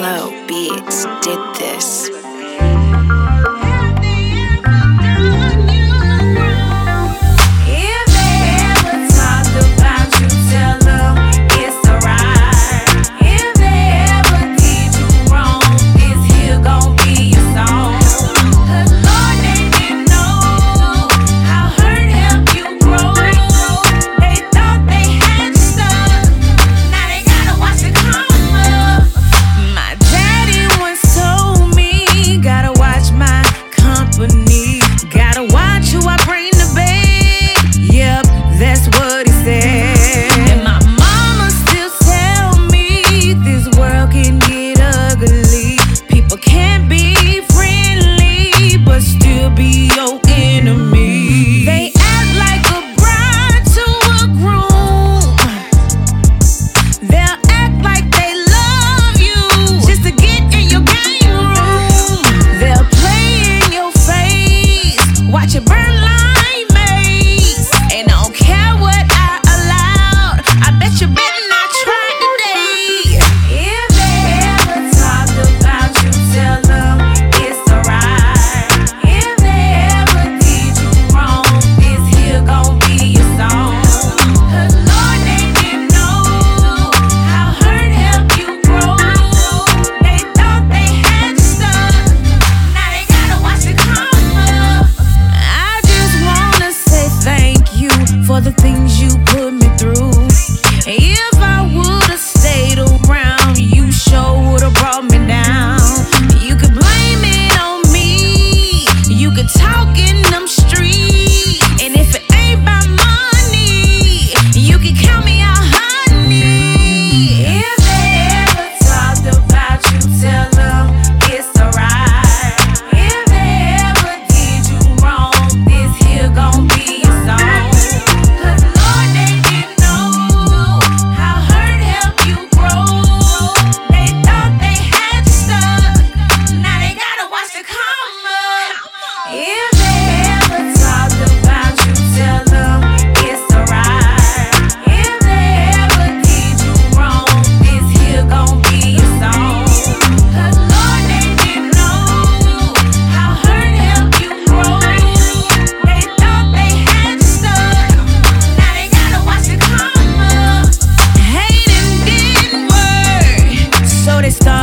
Flow Beats did this. for the things you this time.